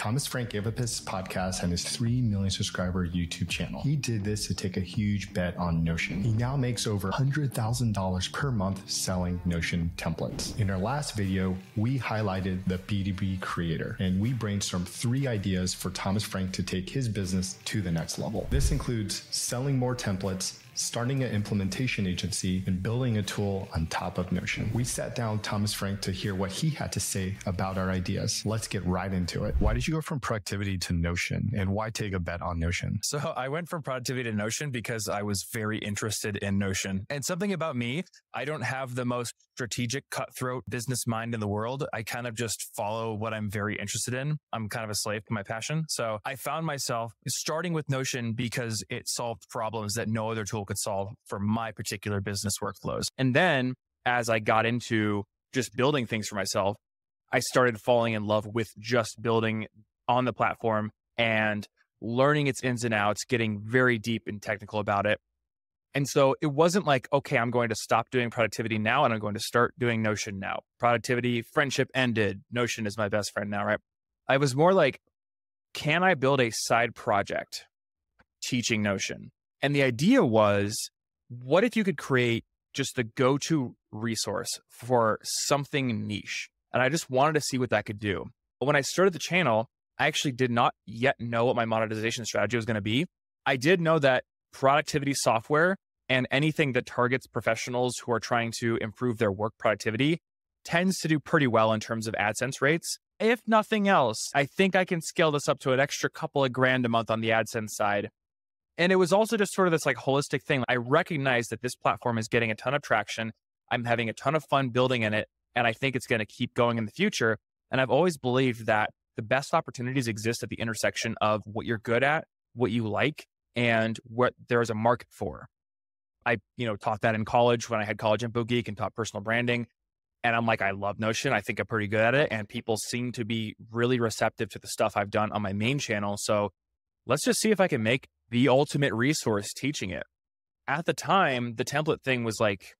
Thomas Frank gave up his podcast and his 3 million subscriber YouTube channel. He did this to take a huge bet on Notion. He now makes over $100,000 per month selling Notion templates. In our last video, we highlighted the B2B creator and we brainstormed three ideas for Thomas Frank to take his business to the next level. This includes selling more templates, starting an implementation agency, and building a tool on top of Notion. We sat down Thomas Frank to hear what he had to say about our ideas. Let's get right into it. Why did you go from productivity to Notion and why take a bet on Notion? So I went from productivity to Notion because I was very interested in Notion. And something about me, I don't have the most strategic cutthroat business mind in the world. I kind of just follow what I'm very interested in. I'm kind of a slave to my passion. So I found myself starting with Notion because it solved problems that no other tool could solve for my particular business workflows. And then as I got into just building things for myself, I started falling in love with just building on the platform and learning its ins and outs, getting very deep and technical about it. And so it wasn't like, okay, I'm going to stop doing productivity now and I'm going to start doing Notion now. Productivity, friendship ended. Notion is my best friend now, right? I was more like, can I build a side project teaching Notion? And the idea was, what if you could create just the go to resource for something niche? And I just wanted to see what that could do. But when I started the channel, I actually did not yet know what my monetization strategy was going to be. I did know that productivity software and anything that targets professionals who are trying to improve their work productivity tends to do pretty well in terms of AdSense rates. If nothing else, I think I can scale this up to an extra couple of grand a month on the AdSense side and it was also just sort of this like holistic thing. I recognize that this platform is getting a ton of traction. I'm having a ton of fun building in it. And I think it's going to keep going in the future. And I've always believed that the best opportunities exist at the intersection of what you're good at, what you like, and what there's a market for. I, you know, taught that in college when I had college info geek and taught personal branding. And I'm like, I love Notion. I think I'm pretty good at it. And people seem to be really receptive to the stuff I've done on my main channel. So let's just see if I can make the ultimate resource teaching it. At the time, the template thing was like,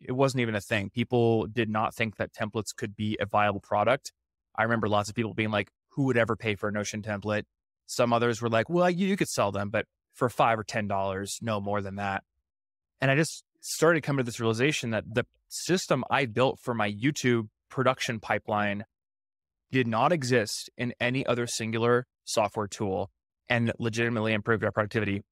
it wasn't even a thing. People did not think that templates could be a viable product. I remember lots of people being like, who would ever pay for a Notion template? Some others were like, well, you, you could sell them, but for five or $10, no more than that. And I just started coming to this realization that the system I built for my YouTube production pipeline did not exist in any other singular software tool and legitimately improved our productivity.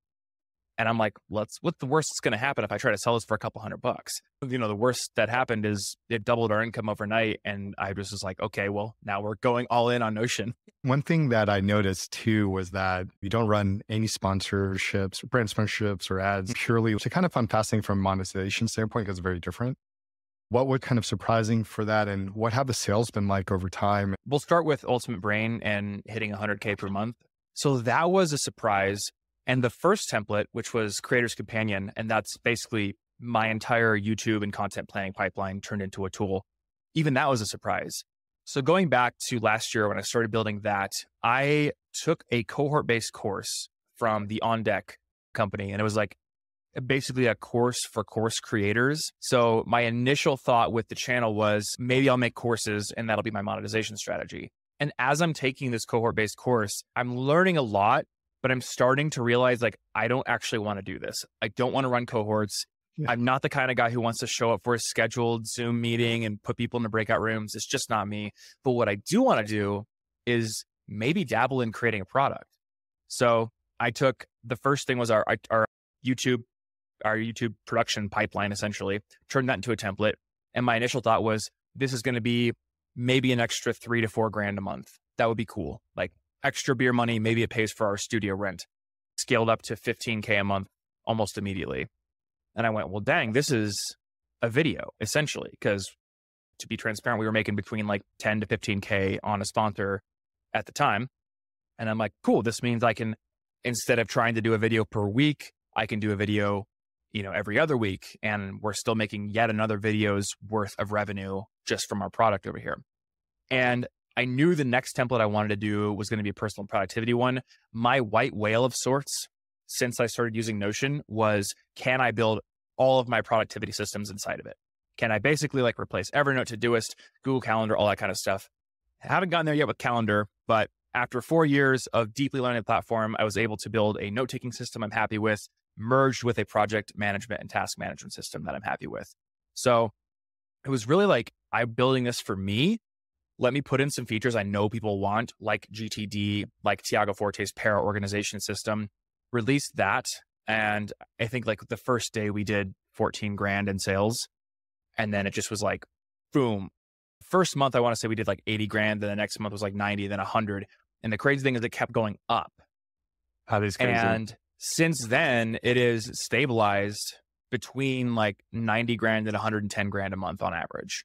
And I'm like, let's, what's the worst that's going to happen if I try to sell this for a couple hundred bucks? You know, the worst that happened is it doubled our income overnight. And I just was like, okay, well, now we're going all in on Notion. One thing that I noticed too was that you don't run any sponsorships, brand sponsorships or ads mm. purely to kind of fun fasting from monetization standpoint because it's very different. What was kind of surprising for that and what have the sales been like over time? We'll start with Ultimate Brain and hitting 100K per month. So that was a surprise. And the first template, which was Creator's Companion, and that's basically my entire YouTube and content planning pipeline turned into a tool. Even that was a surprise. So going back to last year when I started building that, I took a cohort based course from the On Deck company, and it was like basically a course for course creators. So my initial thought with the channel was maybe I'll make courses and that'll be my monetization strategy. And as I'm taking this cohort based course, I'm learning a lot, but I'm starting to realize like, I don't actually want to do this. I don't want to run cohorts. Yeah. I'm not the kind of guy who wants to show up for a scheduled Zoom meeting and put people in the breakout rooms. It's just not me. But what I do want to do is maybe dabble in creating a product. So I took the first thing was our, our YouTube, our YouTube production pipeline, essentially, turned that into a template. And my initial thought was this is going to be maybe an extra three to four grand a month. That would be cool. Like extra beer money, maybe it pays for our studio rent. Scaled up to 15K a month almost immediately. And I went, well, dang, this is a video essentially, because to be transparent, we were making between like 10 to 15K on a sponsor at the time. And I'm like, cool, this means I can, instead of trying to do a video per week, I can do a video you know, every other week. And we're still making yet another video's worth of revenue just from our product over here. And I knew the next template I wanted to do was going to be a personal productivity one. My white whale of sorts, since I started using Notion, was can I build all of my productivity systems inside of it? Can I basically like replace Evernote, Todoist, Google Calendar, all that kind of stuff? I haven't gotten there yet with Calendar, but after four years of deeply learning the platform, I was able to build a note taking system I'm happy with, merged with a project management and task management system that I'm happy with. So it was really like, I'm building this for me. Let me put in some features I know people want, like GTD, like Tiago Forte's para organization system, release that. And I think like the first day we did 14 grand in sales. And then it just was like, boom. First month, I want to say we did like 80 grand. Then the next month was like 90, then 100. And the crazy thing is it kept going up. That is crazy. And since then, it is stabilized between like 90 grand and 110 grand a month on average.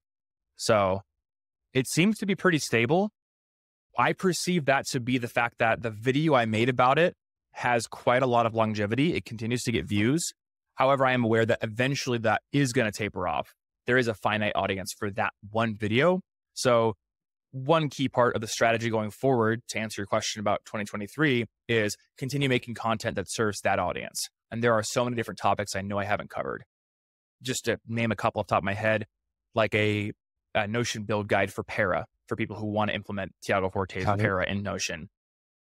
So it seems to be pretty stable. I perceive that to be the fact that the video I made about it has quite a lot of longevity. It continues to get views. However, I am aware that eventually that is going to taper off. There is a finite audience for that one video. So one key part of the strategy going forward to answer your question about 2023 is continue making content that serves that audience. And there are so many different topics I know I haven't covered. Just to name a couple off the top of my head, like a, a Notion build guide for Para for people who want to implement Tiago Forte's Para in Notion,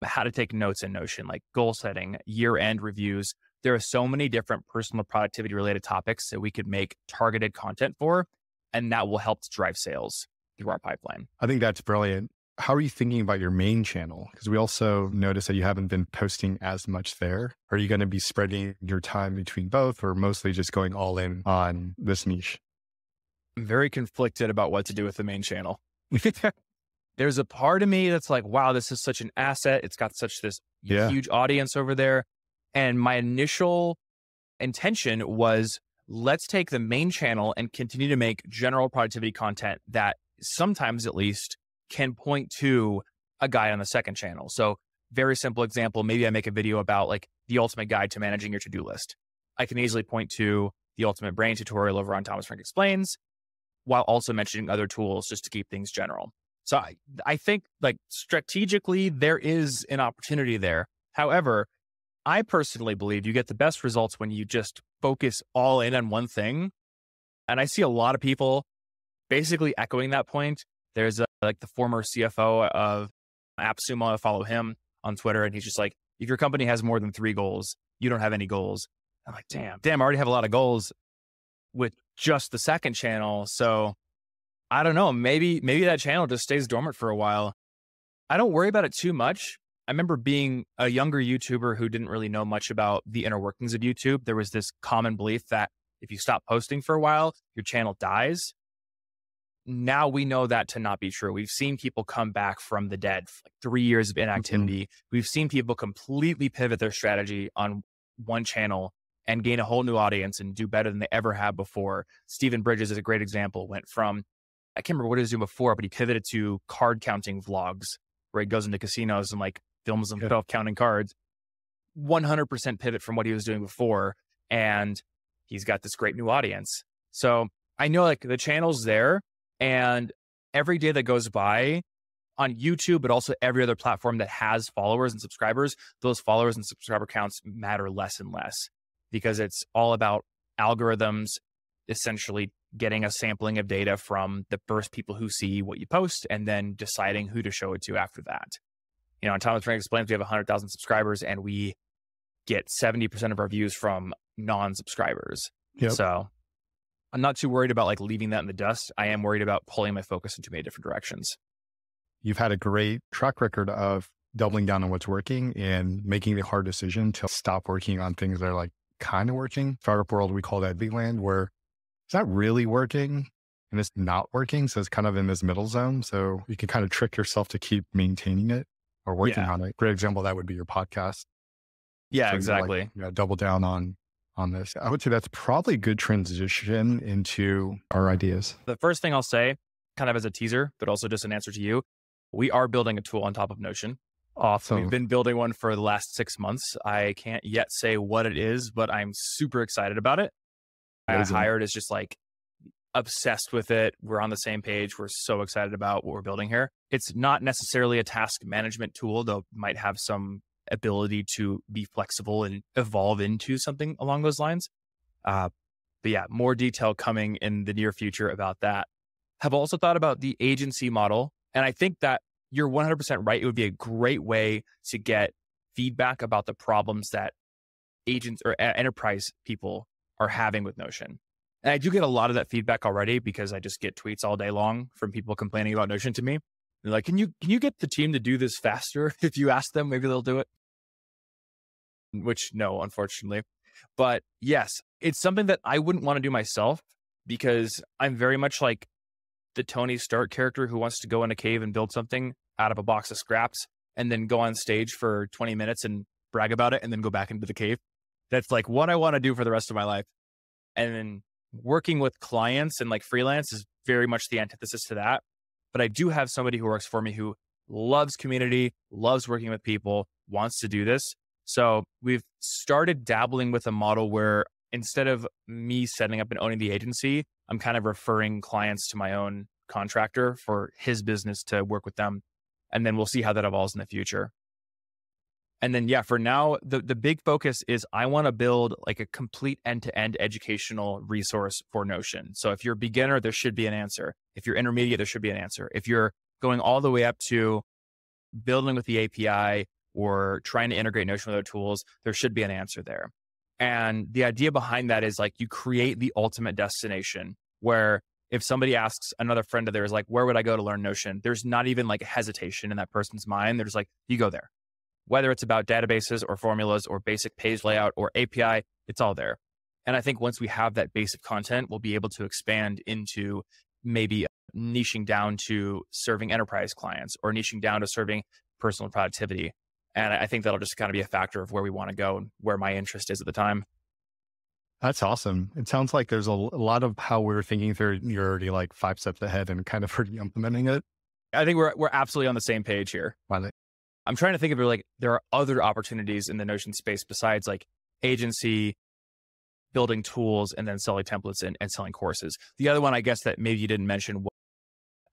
how to take notes in Notion, like goal setting, year end reviews. There are so many different personal productivity related topics that we could make targeted content for, and that will help to drive sales through our pipeline. I think that's brilliant. How are you thinking about your main channel? Because we also noticed that you haven't been posting as much there. Are you going to be spreading your time between both or mostly just going all in on this niche? I'm very conflicted about what to do with the main channel. There's a part of me that's like, wow, this is such an asset. It's got such this yeah. huge audience over there. And my initial intention was let's take the main channel and continue to make general productivity content that sometimes at least can point to a guy on the second channel. So, very simple example, maybe I make a video about like the ultimate guide to managing your to-do list. I can easily point to the ultimate brain tutorial over on Thomas Frank explains while also mentioning other tools just to keep things general. So I, I think like strategically there is an opportunity there. However, I personally believe you get the best results when you just focus all in on one thing. And I see a lot of people basically echoing that point. There's a, like the former CFO of AppSumo. I follow him on Twitter, and he's just like, if your company has more than three goals, you don't have any goals. I'm like, damn, damn, I already have a lot of goals with just the second channel. So I don't know. Maybe maybe that channel just stays dormant for a while. I don't worry about it too much. I remember being a younger YouTuber who didn't really know much about the inner workings of YouTube. There was this common belief that if you stop posting for a while, your channel dies. Now we know that to not be true. We've seen people come back from the dead, like three years of mm-hmm. inactivity. Mm-hmm. We've seen people completely pivot their strategy on one channel and gain a whole new audience and do better than they ever have before. Stephen Bridges is a great example. Went from, I can't remember what he was doing before, but he pivoted to card counting vlogs where he goes into casinos and like films himself yeah. counting cards. 100% pivot from what he was doing before. And he's got this great new audience. So I know like the channel's there and every day that goes by on YouTube, but also every other platform that has followers and subscribers, those followers and subscriber counts matter less and less because it's all about algorithms essentially getting a sampling of data from the first people who see what you post and then deciding who to show it to after that. You know, on Thomas Frank Explains, we have 100,000 subscribers and we get 70% of our views from non subscribers. Yep. So I'm not too worried about like leaving that in the dust. I am worried about pulling my focus in too many different directions. You've had a great track record of doubling down on what's working and making the hard decision to stop working on things that are like kind of working. Startup world, we call that big land where it's not really working and it's not working. So it's kind of in this middle zone. So you can kind of trick yourself to keep maintaining it or working yeah. on it. Great example that would be your podcast. Yeah, so exactly. Like, yeah, double down on on this. I would say that's probably a good transition into our ideas. The first thing I'll say, kind of as a teaser, but also just an answer to you, we are building a tool on top of Notion. Awesome. We've been building one for the last six months. I can't yet say what it is, but I'm super excited about it. Amazing. I hired is just like obsessed with it. We're on the same page. We're so excited about what we're building here. It's not necessarily a task management tool, though might have some ability to be flexible and evolve into something along those lines. Uh, but yeah, more detail coming in the near future about that. Have also thought about the agency model. And I think that you're 100% right. It would be a great way to get feedback about the problems that agents or enterprise people are having with Notion. And I do get a lot of that feedback already because I just get tweets all day long from people complaining about Notion to me. They're like, "Can you can you get the team to do this faster? If you ask them, maybe they'll do it." Which no, unfortunately. But yes, it's something that I wouldn't want to do myself because I'm very much like the Tony Stark character who wants to go in a cave and build something out of a box of scraps and then go on stage for 20 minutes and brag about it and then go back into the cave. That's like what I want to do for the rest of my life. And then working with clients and like freelance is very much the antithesis to that. But I do have somebody who works for me who loves community, loves working with people, wants to do this. So we've started dabbling with a model where instead of me setting up and owning the agency, I'm kind of referring clients to my own contractor for his business to work with them. And then we'll see how that evolves in the future. And then, yeah, for now, the, the big focus is I want to build like a complete end to end educational resource for Notion. So if you're a beginner, there should be an answer. If you're intermediate, there should be an answer. If you're going all the way up to building with the API or trying to integrate Notion with other tools, there should be an answer there. And the idea behind that is like you create the ultimate destination where if somebody asks another friend of theirs, like, where would I go to learn Notion? There's not even like a hesitation in that person's mind. They're just like, you go there whether it's about databases or formulas or basic page layout or API, it's all there. And I think once we have that basic content, we'll be able to expand into maybe niching down to serving enterprise clients or niching down to serving personal productivity. And I think that'll just kind of be a factor of where we want to go and where my interest is at the time. That's awesome. It sounds like there's a, lot of how we're thinking through. You're already like five steps ahead and kind of already implementing it. I think we're we're absolutely on the same page here. I'm trying to think of it like there are other opportunities in the Notion space besides like agency, building tools, and then selling templates and, and selling courses. The other one, I guess, that maybe you didn't mention was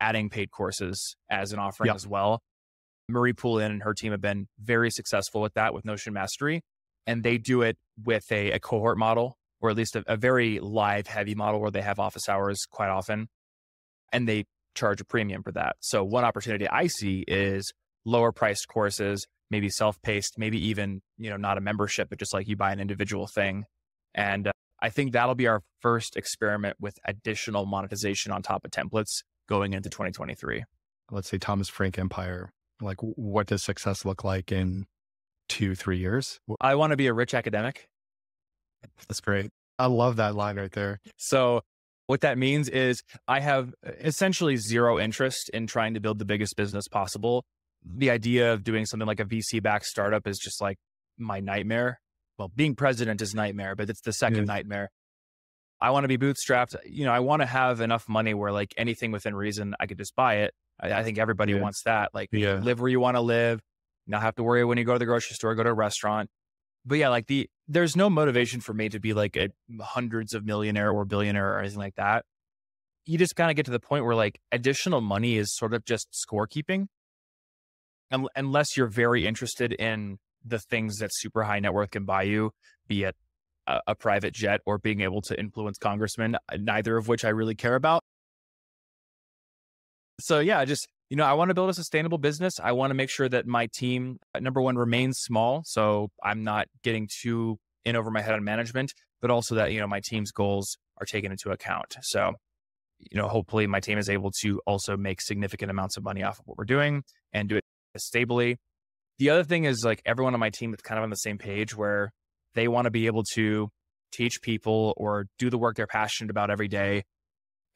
adding paid courses as an offering yep. as well. Marie Poulin and her team have been very successful with that with Notion Mastery. And they do it with a, a cohort model, or at least a, a very live heavy model where they have office hours quite often. And they charge a premium for that. So, one opportunity I see is lower priced courses, maybe self-paced, maybe even, you know, not a membership, but just like you buy an individual thing. And uh, I think that'll be our first experiment with additional monetization on top of templates going into 2023. Let's say Thomas Frank Empire. Like, what does success look like in two, three years? I want to be a rich academic. That's great. I love that line right there. So, what that means is I have essentially zero interest in trying to build the biggest business possible mm-hmm. the idea of doing something like a VC backed startup is just like my nightmare. Well, being president is nightmare, but it's the second nightmare. I want to be bootstrapped. You know, I want to have enough money where like anything within reason, I could just buy it. I, I think everybody yeah. wants that. Like yeah. live where you want to live, not have to worry when you go to the grocery store, go to a restaurant. But yeah, like the there's no motivation for me to be like a hundreds of millionaire or billionaire or anything like that. You just kind of get to the point where like additional money is sort of just scorekeeping unless you're very interested in the things that super high net worth can buy you, be it a, a private jet or being able to influence congressmen, neither of which I really care about. So yeah, just you know, I want to build a sustainable business. I want to make sure that my team, uh, number one, remains small, so I'm not getting too in over my head on management, but also that you know my team's goals are taken into account. So, you know, hopefully my team is able to also make significant amounts of money off of what we're doing and do it stably. The other thing is like everyone on my team is kind of on the same page where they want to be able to teach people or do the work they're passionate about every day.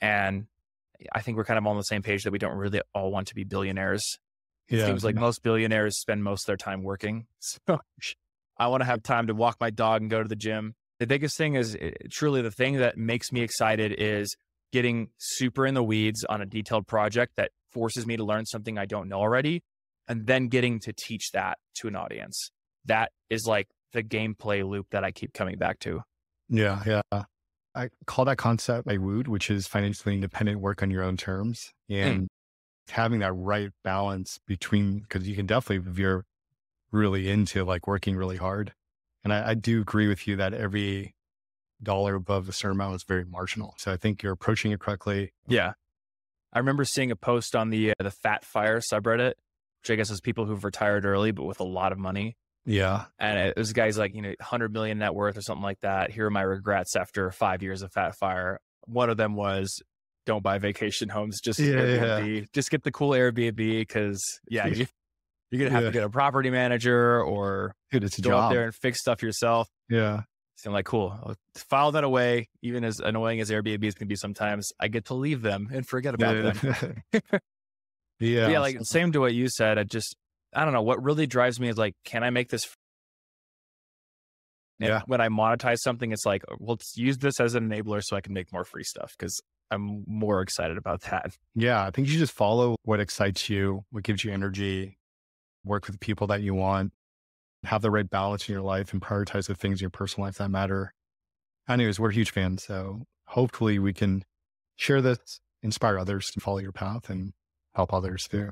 And I think we're kind of on the same page that we don't really all want to be billionaires. It yeah, seems like most billionaires spend most of their time working. So I want to have time to walk my dog and go to the gym. The biggest thing is eh, truly the thing that makes me excited is getting super in the weeds on a detailed project that forces me to learn something I don't know already and then getting to teach that to an audience. That is like the gameplay loop that I keep coming back to. Yeah, yeah. I call that concept like FIWOOT, which is financially independent work on your own terms and mm. having that right balance between because you can definitely if you're really into like working really hard. And I, I do agree with you that every dollar above a certain amount is very marginal. So I think you're approaching it correctly. Yeah. I remember seeing a post on the uh, the Fat Fire subreddit which I guess is people who've retired early, but with a lot of money. Yeah. And it was guys like, you know, 100 million net worth or something like that. Here are my regrets after five years of Fat Fire. One of them was don't buy vacation homes. Just Yeah, Airbnb. yeah. Just get the cool Airbnb because yeah, you, you're gonna have Yeah. to get a property manager or Dude, it's a go job. up there and fix stuff yourself. yeah. So I'm like, cool. I'll file that away. Even as annoying as Airbnbs can be sometimes, I get to leave them and forget about them. yeah. yeah, like same to what you said. I just, I don't know. What really drives me is like, can I make this? f- Yeah. When I monetize something, it's like, oh, well, let's use this as an enabler so I can make more free stuff because I'm more excited about that. Yeah, I think you just follow what excites you, what gives you energy, work with the people that you want, have the right balance in your life, and prioritize the things in your personal life that matter. Anyways, we're huge fans. So hopefully we can share this, inspire others to follow your path and help others too.